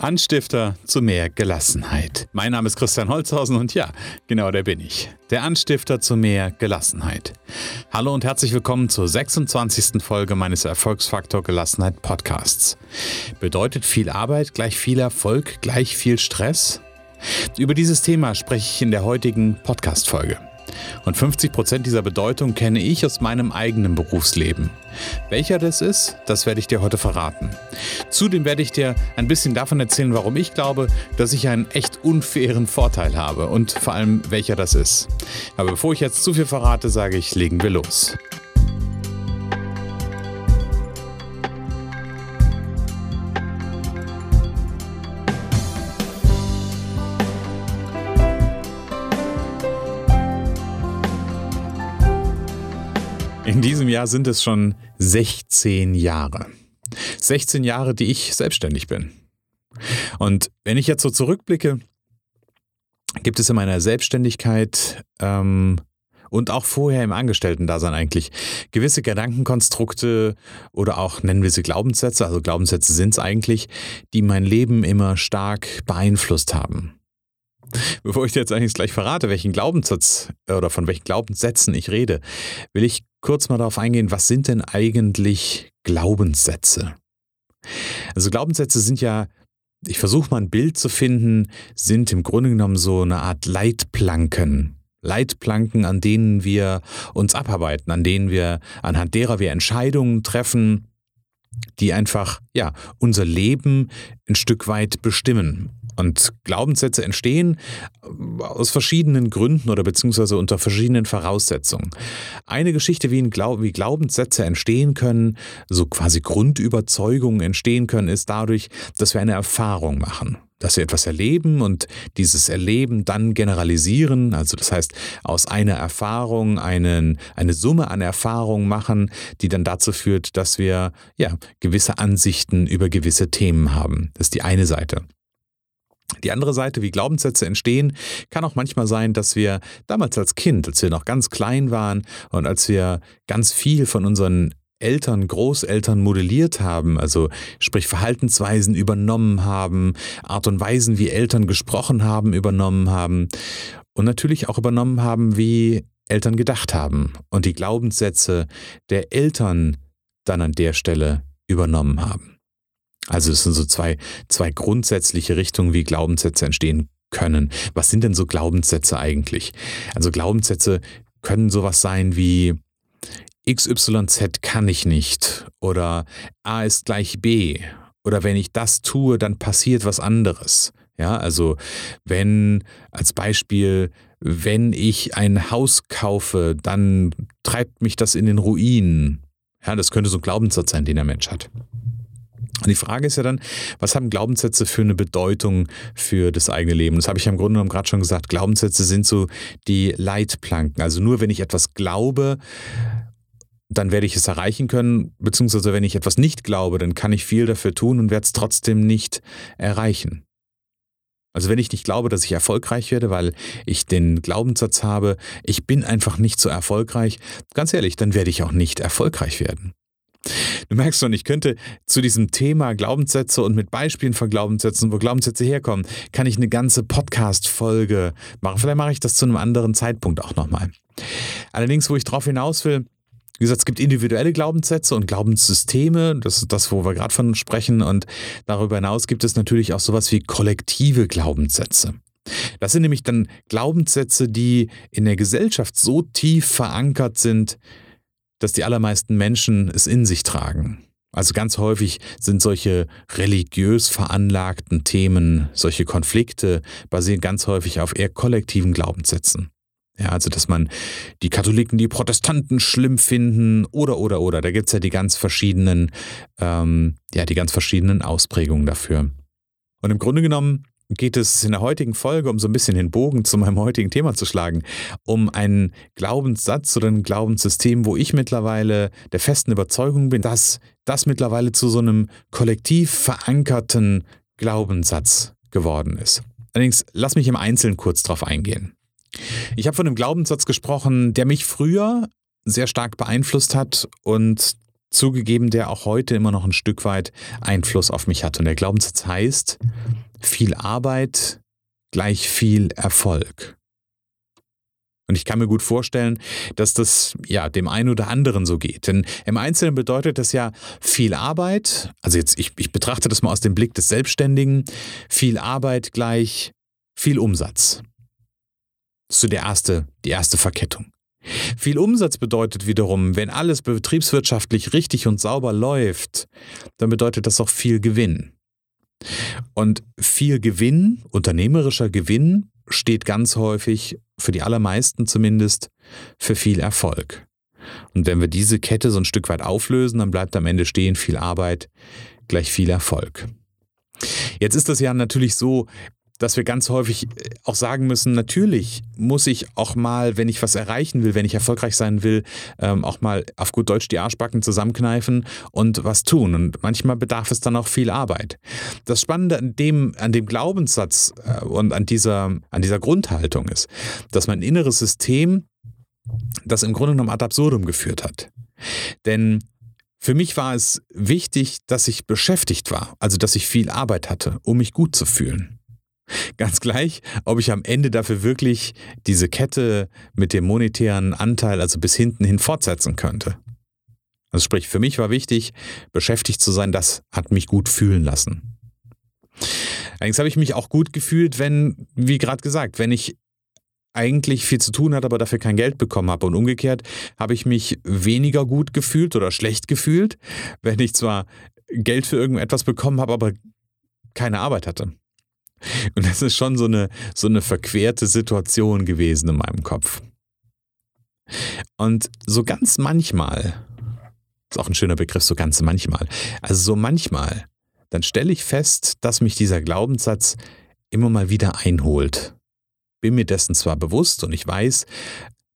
Anstifter zu mehr Gelassenheit. Mein Name ist Christian Holzhausen und ja, genau der bin ich. Der Anstifter zu mehr Gelassenheit. Hallo und herzlich willkommen zur 26. Folge meines Erfolgsfaktor Gelassenheit Podcasts. Bedeutet viel Arbeit gleich viel Erfolg gleich viel Stress? Über dieses Thema spreche ich in der heutigen Podcast-Folge. Und 50 Prozent dieser Bedeutung kenne ich aus meinem eigenen Berufsleben. Welcher das ist, das werde ich dir heute verraten. Zudem werde ich dir ein bisschen davon erzählen, warum ich glaube, dass ich einen echt unfairen Vorteil habe und vor allem welcher das ist. Aber bevor ich jetzt zu viel verrate, sage ich, legen wir los. In diesem Jahr sind es schon 16 Jahre. 16 Jahre, die ich selbstständig bin. Und wenn ich jetzt so zurückblicke, gibt es in meiner Selbstständigkeit ähm, und auch vorher im Angestellten-Dasein eigentlich gewisse Gedankenkonstrukte oder auch nennen wir sie Glaubenssätze, also Glaubenssätze sind es eigentlich, die mein Leben immer stark beeinflusst haben. Bevor ich dir jetzt eigentlich gleich verrate, welchen Glaubenssatz oder von welchen Glaubenssätzen ich rede, will ich kurz mal darauf eingehen, was sind denn eigentlich Glaubenssätze? Also Glaubenssätze sind ja, ich versuche mal ein Bild zu finden, sind im Grunde genommen so eine Art Leitplanken. Leitplanken, an denen wir uns abarbeiten, an denen wir, anhand derer wir Entscheidungen treffen, die einfach, ja, unser Leben ein Stück weit bestimmen. Und Glaubenssätze entstehen aus verschiedenen Gründen oder beziehungsweise unter verschiedenen Voraussetzungen. Eine Geschichte, wie, Glaub wie Glaubenssätze entstehen können, so quasi Grundüberzeugungen entstehen können, ist dadurch, dass wir eine Erfahrung machen dass wir etwas erleben und dieses Erleben dann generalisieren, also das heißt aus einer Erfahrung einen, eine Summe an Erfahrungen machen, die dann dazu führt, dass wir ja gewisse Ansichten über gewisse Themen haben. Das ist die eine Seite. Die andere Seite, wie Glaubenssätze entstehen, kann auch manchmal sein, dass wir damals als Kind, als wir noch ganz klein waren und als wir ganz viel von unseren Eltern, Großeltern modelliert haben, also sprich Verhaltensweisen übernommen haben, Art und Weisen, wie Eltern gesprochen haben, übernommen haben und natürlich auch übernommen haben, wie Eltern gedacht haben und die Glaubenssätze der Eltern dann an der Stelle übernommen haben. Also es sind so zwei, zwei grundsätzliche Richtungen, wie Glaubenssätze entstehen können. Was sind denn so Glaubenssätze eigentlich? Also Glaubenssätze können sowas sein wie XYZ kann ich nicht oder A ist gleich B oder wenn ich das tue, dann passiert was anderes. Ja, also wenn als Beispiel, wenn ich ein Haus kaufe, dann treibt mich das in den Ruin. Ja, das könnte so ein Glaubenssatz sein, den der Mensch hat. Und die Frage ist ja dann, was haben Glaubenssätze für eine Bedeutung für das eigene Leben? Das habe ich ja im Grunde genommen gerade schon gesagt. Glaubenssätze sind so die Leitplanken. Also nur wenn ich etwas glaube, dann werde ich es erreichen können, beziehungsweise wenn ich etwas nicht glaube, dann kann ich viel dafür tun und werde es trotzdem nicht erreichen. Also wenn ich nicht glaube, dass ich erfolgreich werde, weil ich den Glaubenssatz habe, ich bin einfach nicht so erfolgreich, ganz ehrlich, dann werde ich auch nicht erfolgreich werden. Du merkst schon, ich könnte zu diesem Thema Glaubenssätze und mit Beispielen von Glaubenssätzen, wo Glaubenssätze herkommen, kann ich eine ganze Podcast-Folge machen. Vielleicht mache ich das zu einem anderen Zeitpunkt auch nochmal. Allerdings, wo ich darauf hinaus will, wie gesagt, es gibt individuelle Glaubenssätze und Glaubenssysteme, das ist das, wo wir gerade von sprechen. Und darüber hinaus gibt es natürlich auch sowas wie kollektive Glaubenssätze. Das sind nämlich dann Glaubenssätze, die in der Gesellschaft so tief verankert sind, dass die allermeisten Menschen es in sich tragen. Also ganz häufig sind solche religiös veranlagten Themen, solche Konflikte basieren ganz häufig auf eher kollektiven Glaubenssätzen. Ja, also dass man die Katholiken, die Protestanten schlimm finden oder oder oder. Da gibt's ja die ganz verschiedenen, ähm, ja, die ganz verschiedenen Ausprägungen dafür. Und im Grunde genommen geht es in der heutigen Folge, um so ein bisschen den Bogen zu meinem heutigen Thema zu schlagen, um einen Glaubenssatz oder ein Glaubenssystem, wo ich mittlerweile der festen Überzeugung bin, dass das mittlerweile zu so einem kollektiv verankerten Glaubenssatz geworden ist. Allerdings lass mich im Einzelnen kurz drauf eingehen. Ich habe von einem Glaubenssatz gesprochen, der mich früher sehr stark beeinflusst hat und zugegeben, der auch heute immer noch ein Stück weit Einfluss auf mich hat. Und der Glaubenssatz heißt, viel Arbeit gleich viel Erfolg. Und ich kann mir gut vorstellen, dass das ja dem einen oder anderen so geht. Denn im Einzelnen bedeutet das ja viel Arbeit. Also jetzt, ich, ich betrachte das mal aus dem Blick des Selbstständigen. Viel Arbeit gleich viel Umsatz. Das ist so der erste, die erste Verkettung. Viel Umsatz bedeutet wiederum, wenn alles betriebswirtschaftlich richtig und sauber läuft, dann bedeutet das auch viel Gewinn. Und viel Gewinn, unternehmerischer Gewinn, steht ganz häufig, für die allermeisten zumindest, für viel Erfolg. Und wenn wir diese Kette so ein Stück weit auflösen, dann bleibt am Ende stehen viel Arbeit gleich viel Erfolg. Jetzt ist das ja natürlich so, dass wir ganz häufig äh, auch sagen müssen, natürlich muss ich auch mal, wenn ich was erreichen will, wenn ich erfolgreich sein will, ähm, auch mal auf gut Deutsch die Arschbacken zusammenkneifen und was tun. Und manchmal bedarf es dann auch viel Arbeit. Das Spannende an dem, an dem Glaubenssatz äh, und an dieser, an dieser Grundhaltung ist, dass mein inneres System das im Grunde genommen ad absurdum geführt hat. Denn für mich war es wichtig, dass ich beschäftigt war, also dass ich viel Arbeit hatte, um mich gut zu fühlen. Ganz gleich, ob ich am Ende dafür wirklich diese Kette mit dem monetären Anteil, also bis hinten hin fortsetzen könnte. Also sprich, für mich war wichtig, beschäftigt zu sein, das hat mich gut fühlen lassen. Allerdings habe ich mich auch gut gefühlt, wenn, wie gerade gesagt, wenn ich eigentlich viel zu tun hatte, aber dafür kein Geld bekommen habe. Und umgekehrt habe ich mich weniger gut gefühlt oder schlecht gefühlt, wenn ich zwar Geld für irgendetwas bekommen habe, aber keine Arbeit hatte. Und das ist schon so eine, so eine verquerte Situation gewesen in meinem Kopf. Und so ganz manchmal, ist auch ein schöner Begriff, so ganz manchmal, also so manchmal, dann stelle ich fest, dass mich dieser Glaubenssatz immer mal wieder einholt. Bin mir dessen zwar bewusst und ich weiß,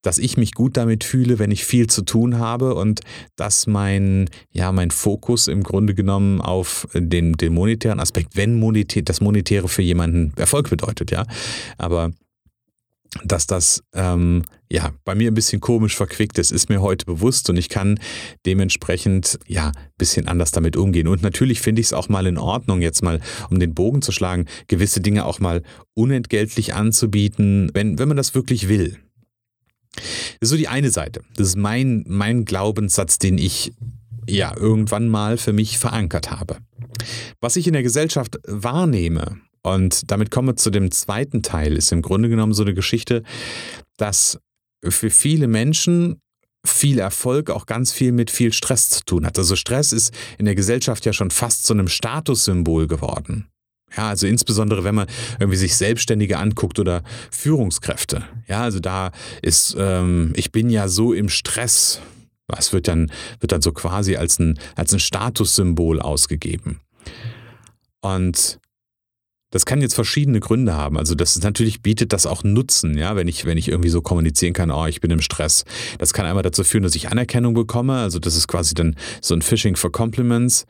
dass ich mich gut damit fühle, wenn ich viel zu tun habe und dass mein, ja, mein Fokus im Grunde genommen auf den, den monetären Aspekt, wenn monetär, das Monetäre für jemanden Erfolg bedeutet, ja. Aber dass das ähm, ja bei mir ein bisschen komisch verquickt ist, ist mir heute bewusst und ich kann dementsprechend ja ein bisschen anders damit umgehen. Und natürlich finde ich es auch mal in Ordnung, jetzt mal um den Bogen zu schlagen, gewisse Dinge auch mal unentgeltlich anzubieten, wenn, wenn man das wirklich will. Das ist so die eine Seite. Das ist mein, mein Glaubenssatz, den ich ja irgendwann mal für mich verankert habe. Was ich in der Gesellschaft wahrnehme, und damit kommen wir zu dem zweiten Teil, ist im Grunde genommen so eine Geschichte, dass für viele Menschen viel Erfolg auch ganz viel mit viel Stress zu tun hat. Also Stress ist in der Gesellschaft ja schon fast zu einem Statussymbol geworden. Ja, also insbesondere, wenn man irgendwie sich Selbstständige anguckt oder Führungskräfte. Ja, also da ist, ähm, ich bin ja so im Stress. Was wird dann, wird dann so quasi als ein, als ein Statussymbol ausgegeben. Und das kann jetzt verschiedene Gründe haben. Also das ist, natürlich bietet das auch Nutzen, ja, wenn ich, wenn ich irgendwie so kommunizieren kann, oh, ich bin im Stress. Das kann einmal dazu führen, dass ich Anerkennung bekomme. Also das ist quasi dann so ein Phishing for Compliments.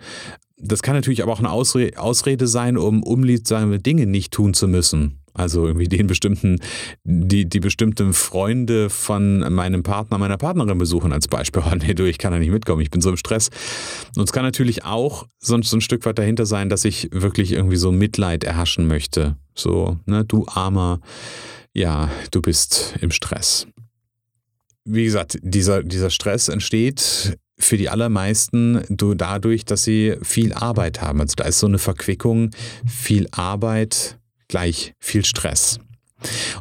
Das kann natürlich aber auch eine Ausrede, Ausrede sein, um umliedsame Dinge nicht tun zu müssen. Also irgendwie den bestimmten, die, die bestimmten Freunde von meinem Partner, meiner Partnerin besuchen als Beispiel. Oh nee, du, ich kann da nicht mitkommen, ich bin so im Stress. Und es kann natürlich auch so, so ein Stück weit dahinter sein, dass ich wirklich irgendwie so Mitleid erhaschen möchte. So, ne, du armer, ja, du bist im Stress. Wie gesagt, dieser, dieser Stress entsteht für die allermeisten dadurch, dass sie viel Arbeit haben. Also da ist so eine Verquickung, viel Arbeit gleich viel Stress.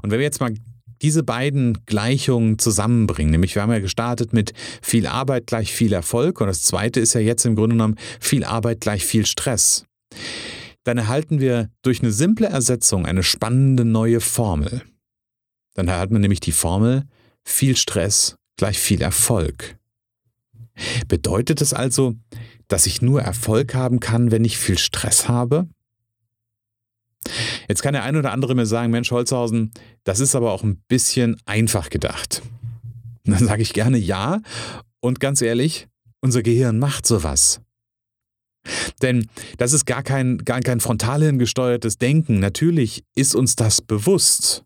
Und wenn wir jetzt mal diese beiden Gleichungen zusammenbringen, nämlich wir haben ja gestartet mit viel Arbeit gleich viel Erfolg und das zweite ist ja jetzt im Grunde genommen viel Arbeit gleich viel Stress, dann erhalten wir durch eine simple Ersetzung eine spannende neue Formel. Dann erhalten wir nämlich die Formel viel Stress gleich viel Erfolg. Bedeutet es also, dass ich nur Erfolg haben kann, wenn ich viel Stress habe? Jetzt kann der ein oder andere mir sagen, Mensch Holzhausen, das ist aber auch ein bisschen einfach gedacht. Dann sage ich gerne ja und ganz ehrlich, unser Gehirn macht sowas. Denn das ist gar kein, gar kein frontalhirn gesteuertes Denken. Natürlich ist uns das bewusst.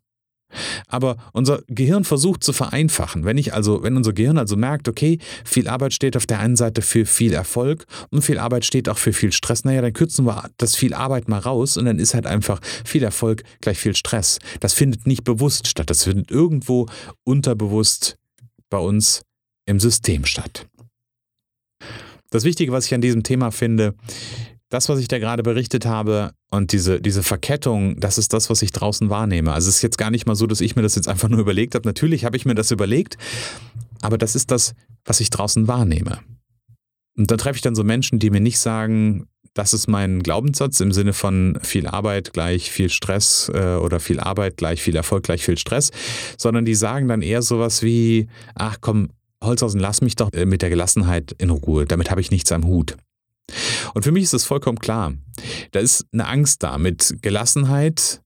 Aber unser Gehirn versucht zu vereinfachen. Wenn ich also, wenn unser Gehirn also merkt, okay, viel Arbeit steht auf der einen Seite für viel Erfolg und viel Arbeit steht auch für viel Stress, naja, dann kürzen wir das viel Arbeit mal raus und dann ist halt einfach viel Erfolg gleich viel Stress. Das findet nicht bewusst statt, das findet irgendwo unterbewusst bei uns im System statt. Das Wichtige, was ich an diesem Thema finde, das, was ich da gerade berichtet habe und diese, diese Verkettung, das ist das, was ich draußen wahrnehme. Also es ist jetzt gar nicht mal so, dass ich mir das jetzt einfach nur überlegt habe. Natürlich habe ich mir das überlegt, aber das ist das, was ich draußen wahrnehme. Und da treffe ich dann so Menschen, die mir nicht sagen, das ist mein Glaubenssatz im Sinne von viel Arbeit gleich viel Stress äh, oder viel Arbeit gleich viel Erfolg gleich viel Stress, sondern die sagen dann eher sowas wie, ach komm, Holzhausen, lass mich doch äh, mit der Gelassenheit in Ruhe, damit habe ich nichts am Hut. Und für mich ist es vollkommen klar. Da ist eine Angst da mit Gelassenheit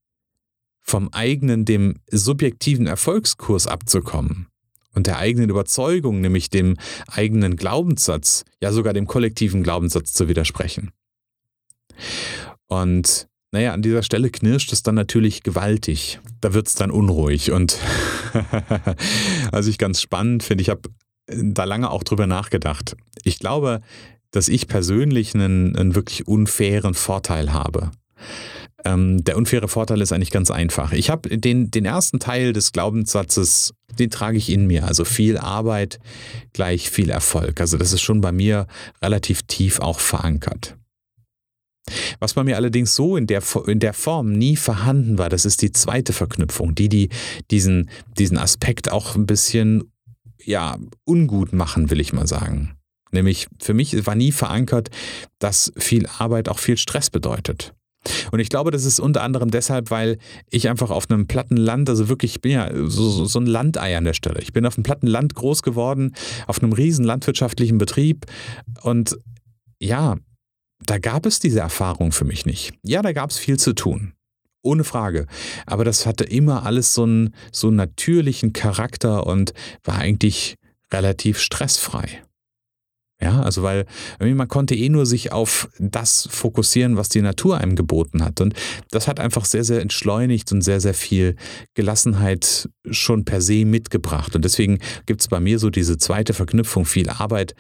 vom eigenen, dem subjektiven Erfolgskurs abzukommen und der eigenen Überzeugung, nämlich dem eigenen Glaubenssatz, ja sogar dem kollektiven Glaubenssatz zu widersprechen. Und naja, an dieser Stelle knirscht es dann natürlich gewaltig. Da wird es dann unruhig. Und was ich ganz spannend finde, ich habe da lange auch drüber nachgedacht. Ich glaube, dass ich persönlich einen, einen wirklich unfairen Vorteil habe. Ähm, der unfaire Vorteil ist eigentlich ganz einfach. Ich habe den, den ersten Teil des Glaubenssatzes, den trage ich in mir. Also viel Arbeit gleich viel Erfolg. Also das ist schon bei mir relativ tief auch verankert. Was bei mir allerdings so in der, in der Form nie vorhanden war, das ist die zweite Verknüpfung, die, die diesen, diesen Aspekt auch ein bisschen ja, ungut machen, will ich mal sagen. Nämlich für mich war nie verankert, dass viel Arbeit auch viel Stress bedeutet. Und ich glaube, das ist unter anderem deshalb, weil ich einfach auf einem platten Land, also wirklich, ich bin ja so, so ein Landei an der Stelle. Ich bin auf einem platten Land groß geworden, auf einem riesen landwirtschaftlichen Betrieb. Und ja, da gab es diese Erfahrung für mich nicht. Ja, da gab es viel zu tun. Ohne Frage. Aber das hatte immer alles so einen, so einen natürlichen Charakter und war eigentlich relativ stressfrei. Ja, also weil man konnte eh nur sich auf das fokussieren, was die Natur einem geboten hat. Und das hat einfach sehr, sehr entschleunigt und sehr, sehr viel Gelassenheit schon per se mitgebracht. Und deswegen gibt es bei mir so diese zweite Verknüpfung, viel Arbeit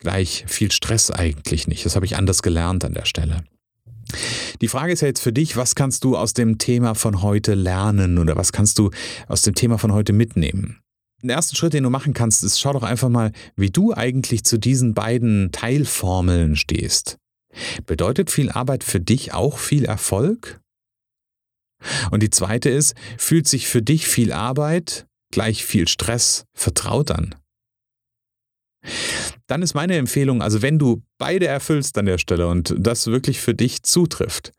gleich viel Stress eigentlich nicht. Das habe ich anders gelernt an der Stelle. Die Frage ist ja jetzt für dich, was kannst du aus dem Thema von heute lernen oder was kannst du aus dem Thema von heute mitnehmen? Den ersten Schritt, den du machen kannst, ist, schau doch einfach mal, wie du eigentlich zu diesen beiden Teilformeln stehst. Bedeutet viel Arbeit für dich auch viel Erfolg? Und die zweite ist, fühlt sich für dich viel Arbeit gleich viel Stress vertraut an? Dann ist meine Empfehlung, also wenn du beide erfüllst an der Stelle und das wirklich für dich zutrifft,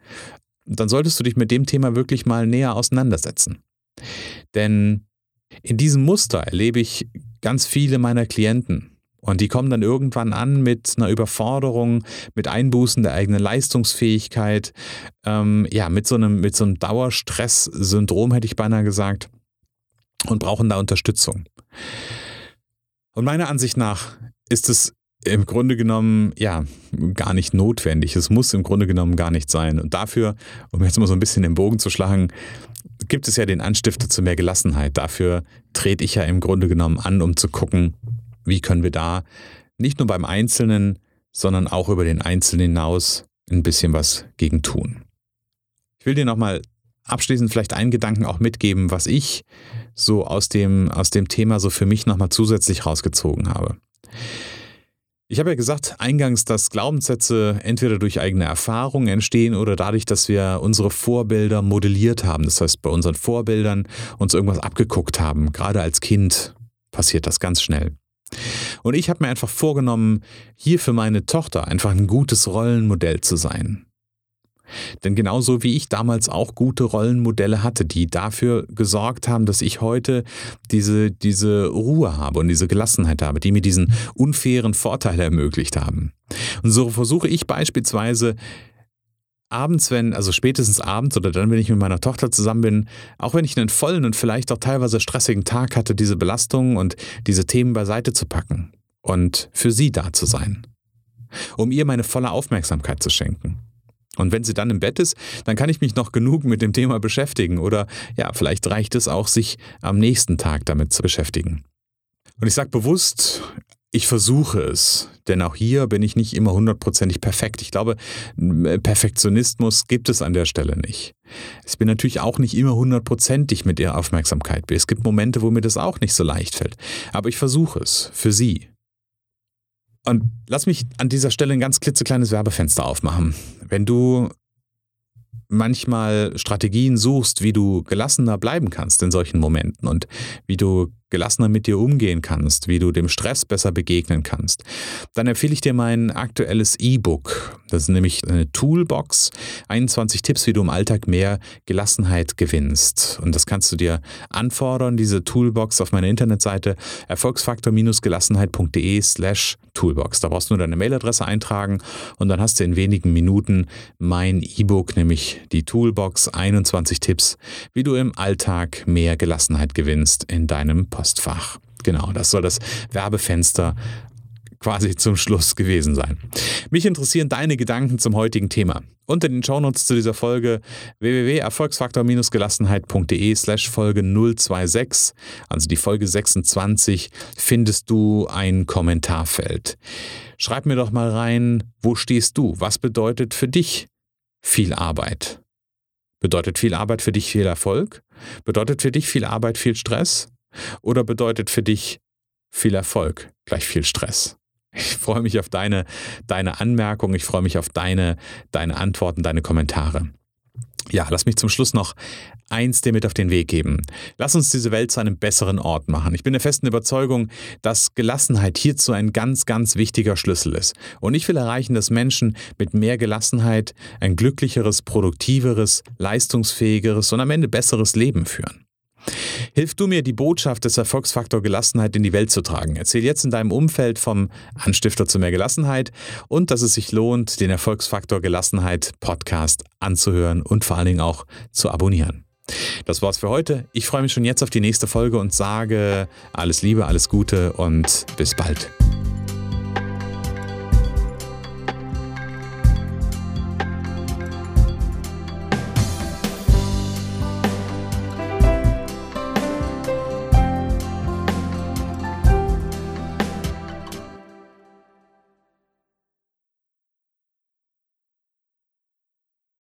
dann solltest du dich mit dem Thema wirklich mal näher auseinandersetzen. Denn in diesem Muster erlebe ich ganz viele meiner Klienten. Und die kommen dann irgendwann an mit einer Überforderung, mit Einbußen der eigenen Leistungsfähigkeit, ähm, ja, mit so einem, mit so einem Dauerstress-Syndrom, hätte ich beinahe gesagt, und brauchen da Unterstützung. Und meiner Ansicht nach ist es im Grunde genommen, ja, gar nicht notwendig. Es muss im Grunde genommen gar nicht sein. Und dafür, um jetzt mal so ein bisschen den Bogen zu schlagen, gibt es ja den Anstifter zu mehr Gelassenheit. Dafür trete ich ja im Grunde genommen an, um zu gucken, wie können wir da nicht nur beim Einzelnen, sondern auch über den Einzelnen hinaus ein bisschen was gegen tun. Ich will dir nochmal abschließend vielleicht einen Gedanken auch mitgeben, was ich so aus dem, aus dem Thema so für mich nochmal zusätzlich rausgezogen habe. Ich habe ja gesagt, eingangs, dass Glaubenssätze entweder durch eigene Erfahrungen entstehen oder dadurch, dass wir unsere Vorbilder modelliert haben. Das heißt, bei unseren Vorbildern uns irgendwas abgeguckt haben. Gerade als Kind passiert das ganz schnell. Und ich habe mir einfach vorgenommen, hier für meine Tochter einfach ein gutes Rollenmodell zu sein. Denn genauso wie ich damals auch gute Rollenmodelle hatte, die dafür gesorgt haben, dass ich heute diese, diese Ruhe habe und diese Gelassenheit habe, die mir diesen unfairen Vorteil ermöglicht haben. Und so versuche ich beispielsweise abends, wenn, also spätestens abends oder dann, wenn ich mit meiner Tochter zusammen bin, auch wenn ich einen vollen und vielleicht auch teilweise stressigen Tag hatte, diese Belastungen und diese Themen beiseite zu packen und für sie da zu sein, um ihr meine volle Aufmerksamkeit zu schenken. Und wenn sie dann im Bett ist, dann kann ich mich noch genug mit dem Thema beschäftigen oder ja, vielleicht reicht es auch, sich am nächsten Tag damit zu beschäftigen. Und ich sage bewusst, ich versuche es, denn auch hier bin ich nicht immer hundertprozentig perfekt. Ich glaube, Perfektionismus gibt es an der Stelle nicht. Ich bin natürlich auch nicht immer hundertprozentig mit ihrer Aufmerksamkeit. Es gibt Momente, wo mir das auch nicht so leicht fällt. Aber ich versuche es für Sie. Und lass mich an dieser Stelle ein ganz klitzekleines Werbefenster aufmachen. Wenn du manchmal Strategien suchst, wie du gelassener bleiben kannst in solchen Momenten und wie du gelassener mit dir umgehen kannst, wie du dem Stress besser begegnen kannst, dann empfehle ich dir mein aktuelles E-Book. Das ist nämlich eine Toolbox, 21 Tipps, wie du im Alltag mehr Gelassenheit gewinnst. Und das kannst du dir anfordern, diese Toolbox auf meiner Internetseite erfolgsfaktor-gelassenheit.de slash Toolbox. Da brauchst du nur deine Mailadresse eintragen und dann hast du in wenigen Minuten mein E-Book, nämlich die Toolbox 21 Tipps, wie du im Alltag mehr Gelassenheit gewinnst in deinem Postfach. Genau, das soll das Werbefenster quasi zum Schluss gewesen sein. Mich interessieren deine Gedanken zum heutigen Thema. Unter den Shownotes zu dieser Folge www.erfolgsfaktor-gelassenheit.de slash Folge 026, also die Folge 26, findest du ein Kommentarfeld. Schreib mir doch mal rein, wo stehst du? Was bedeutet für dich viel Arbeit? Bedeutet viel Arbeit für dich viel Erfolg? Bedeutet für dich viel Arbeit viel Stress? Oder bedeutet für dich viel Erfolg gleich viel Stress? Ich freue mich auf deine, deine Anmerkungen, ich freue mich auf deine, deine Antworten, deine Kommentare. Ja, lass mich zum Schluss noch eins dir mit auf den Weg geben. Lass uns diese Welt zu einem besseren Ort machen. Ich bin der festen Überzeugung, dass Gelassenheit hierzu ein ganz, ganz wichtiger Schlüssel ist. Und ich will erreichen, dass Menschen mit mehr Gelassenheit ein glücklicheres, produktiveres, leistungsfähigeres und am Ende besseres Leben führen. Hilf du mir, die Botschaft des Erfolgsfaktor Gelassenheit in die Welt zu tragen. Erzähl jetzt in deinem Umfeld vom Anstifter zu mehr Gelassenheit und dass es sich lohnt, den Erfolgsfaktor Gelassenheit Podcast anzuhören und vor allen Dingen auch zu abonnieren. Das war's für heute. Ich freue mich schon jetzt auf die nächste Folge und sage alles Liebe, alles Gute und bis bald.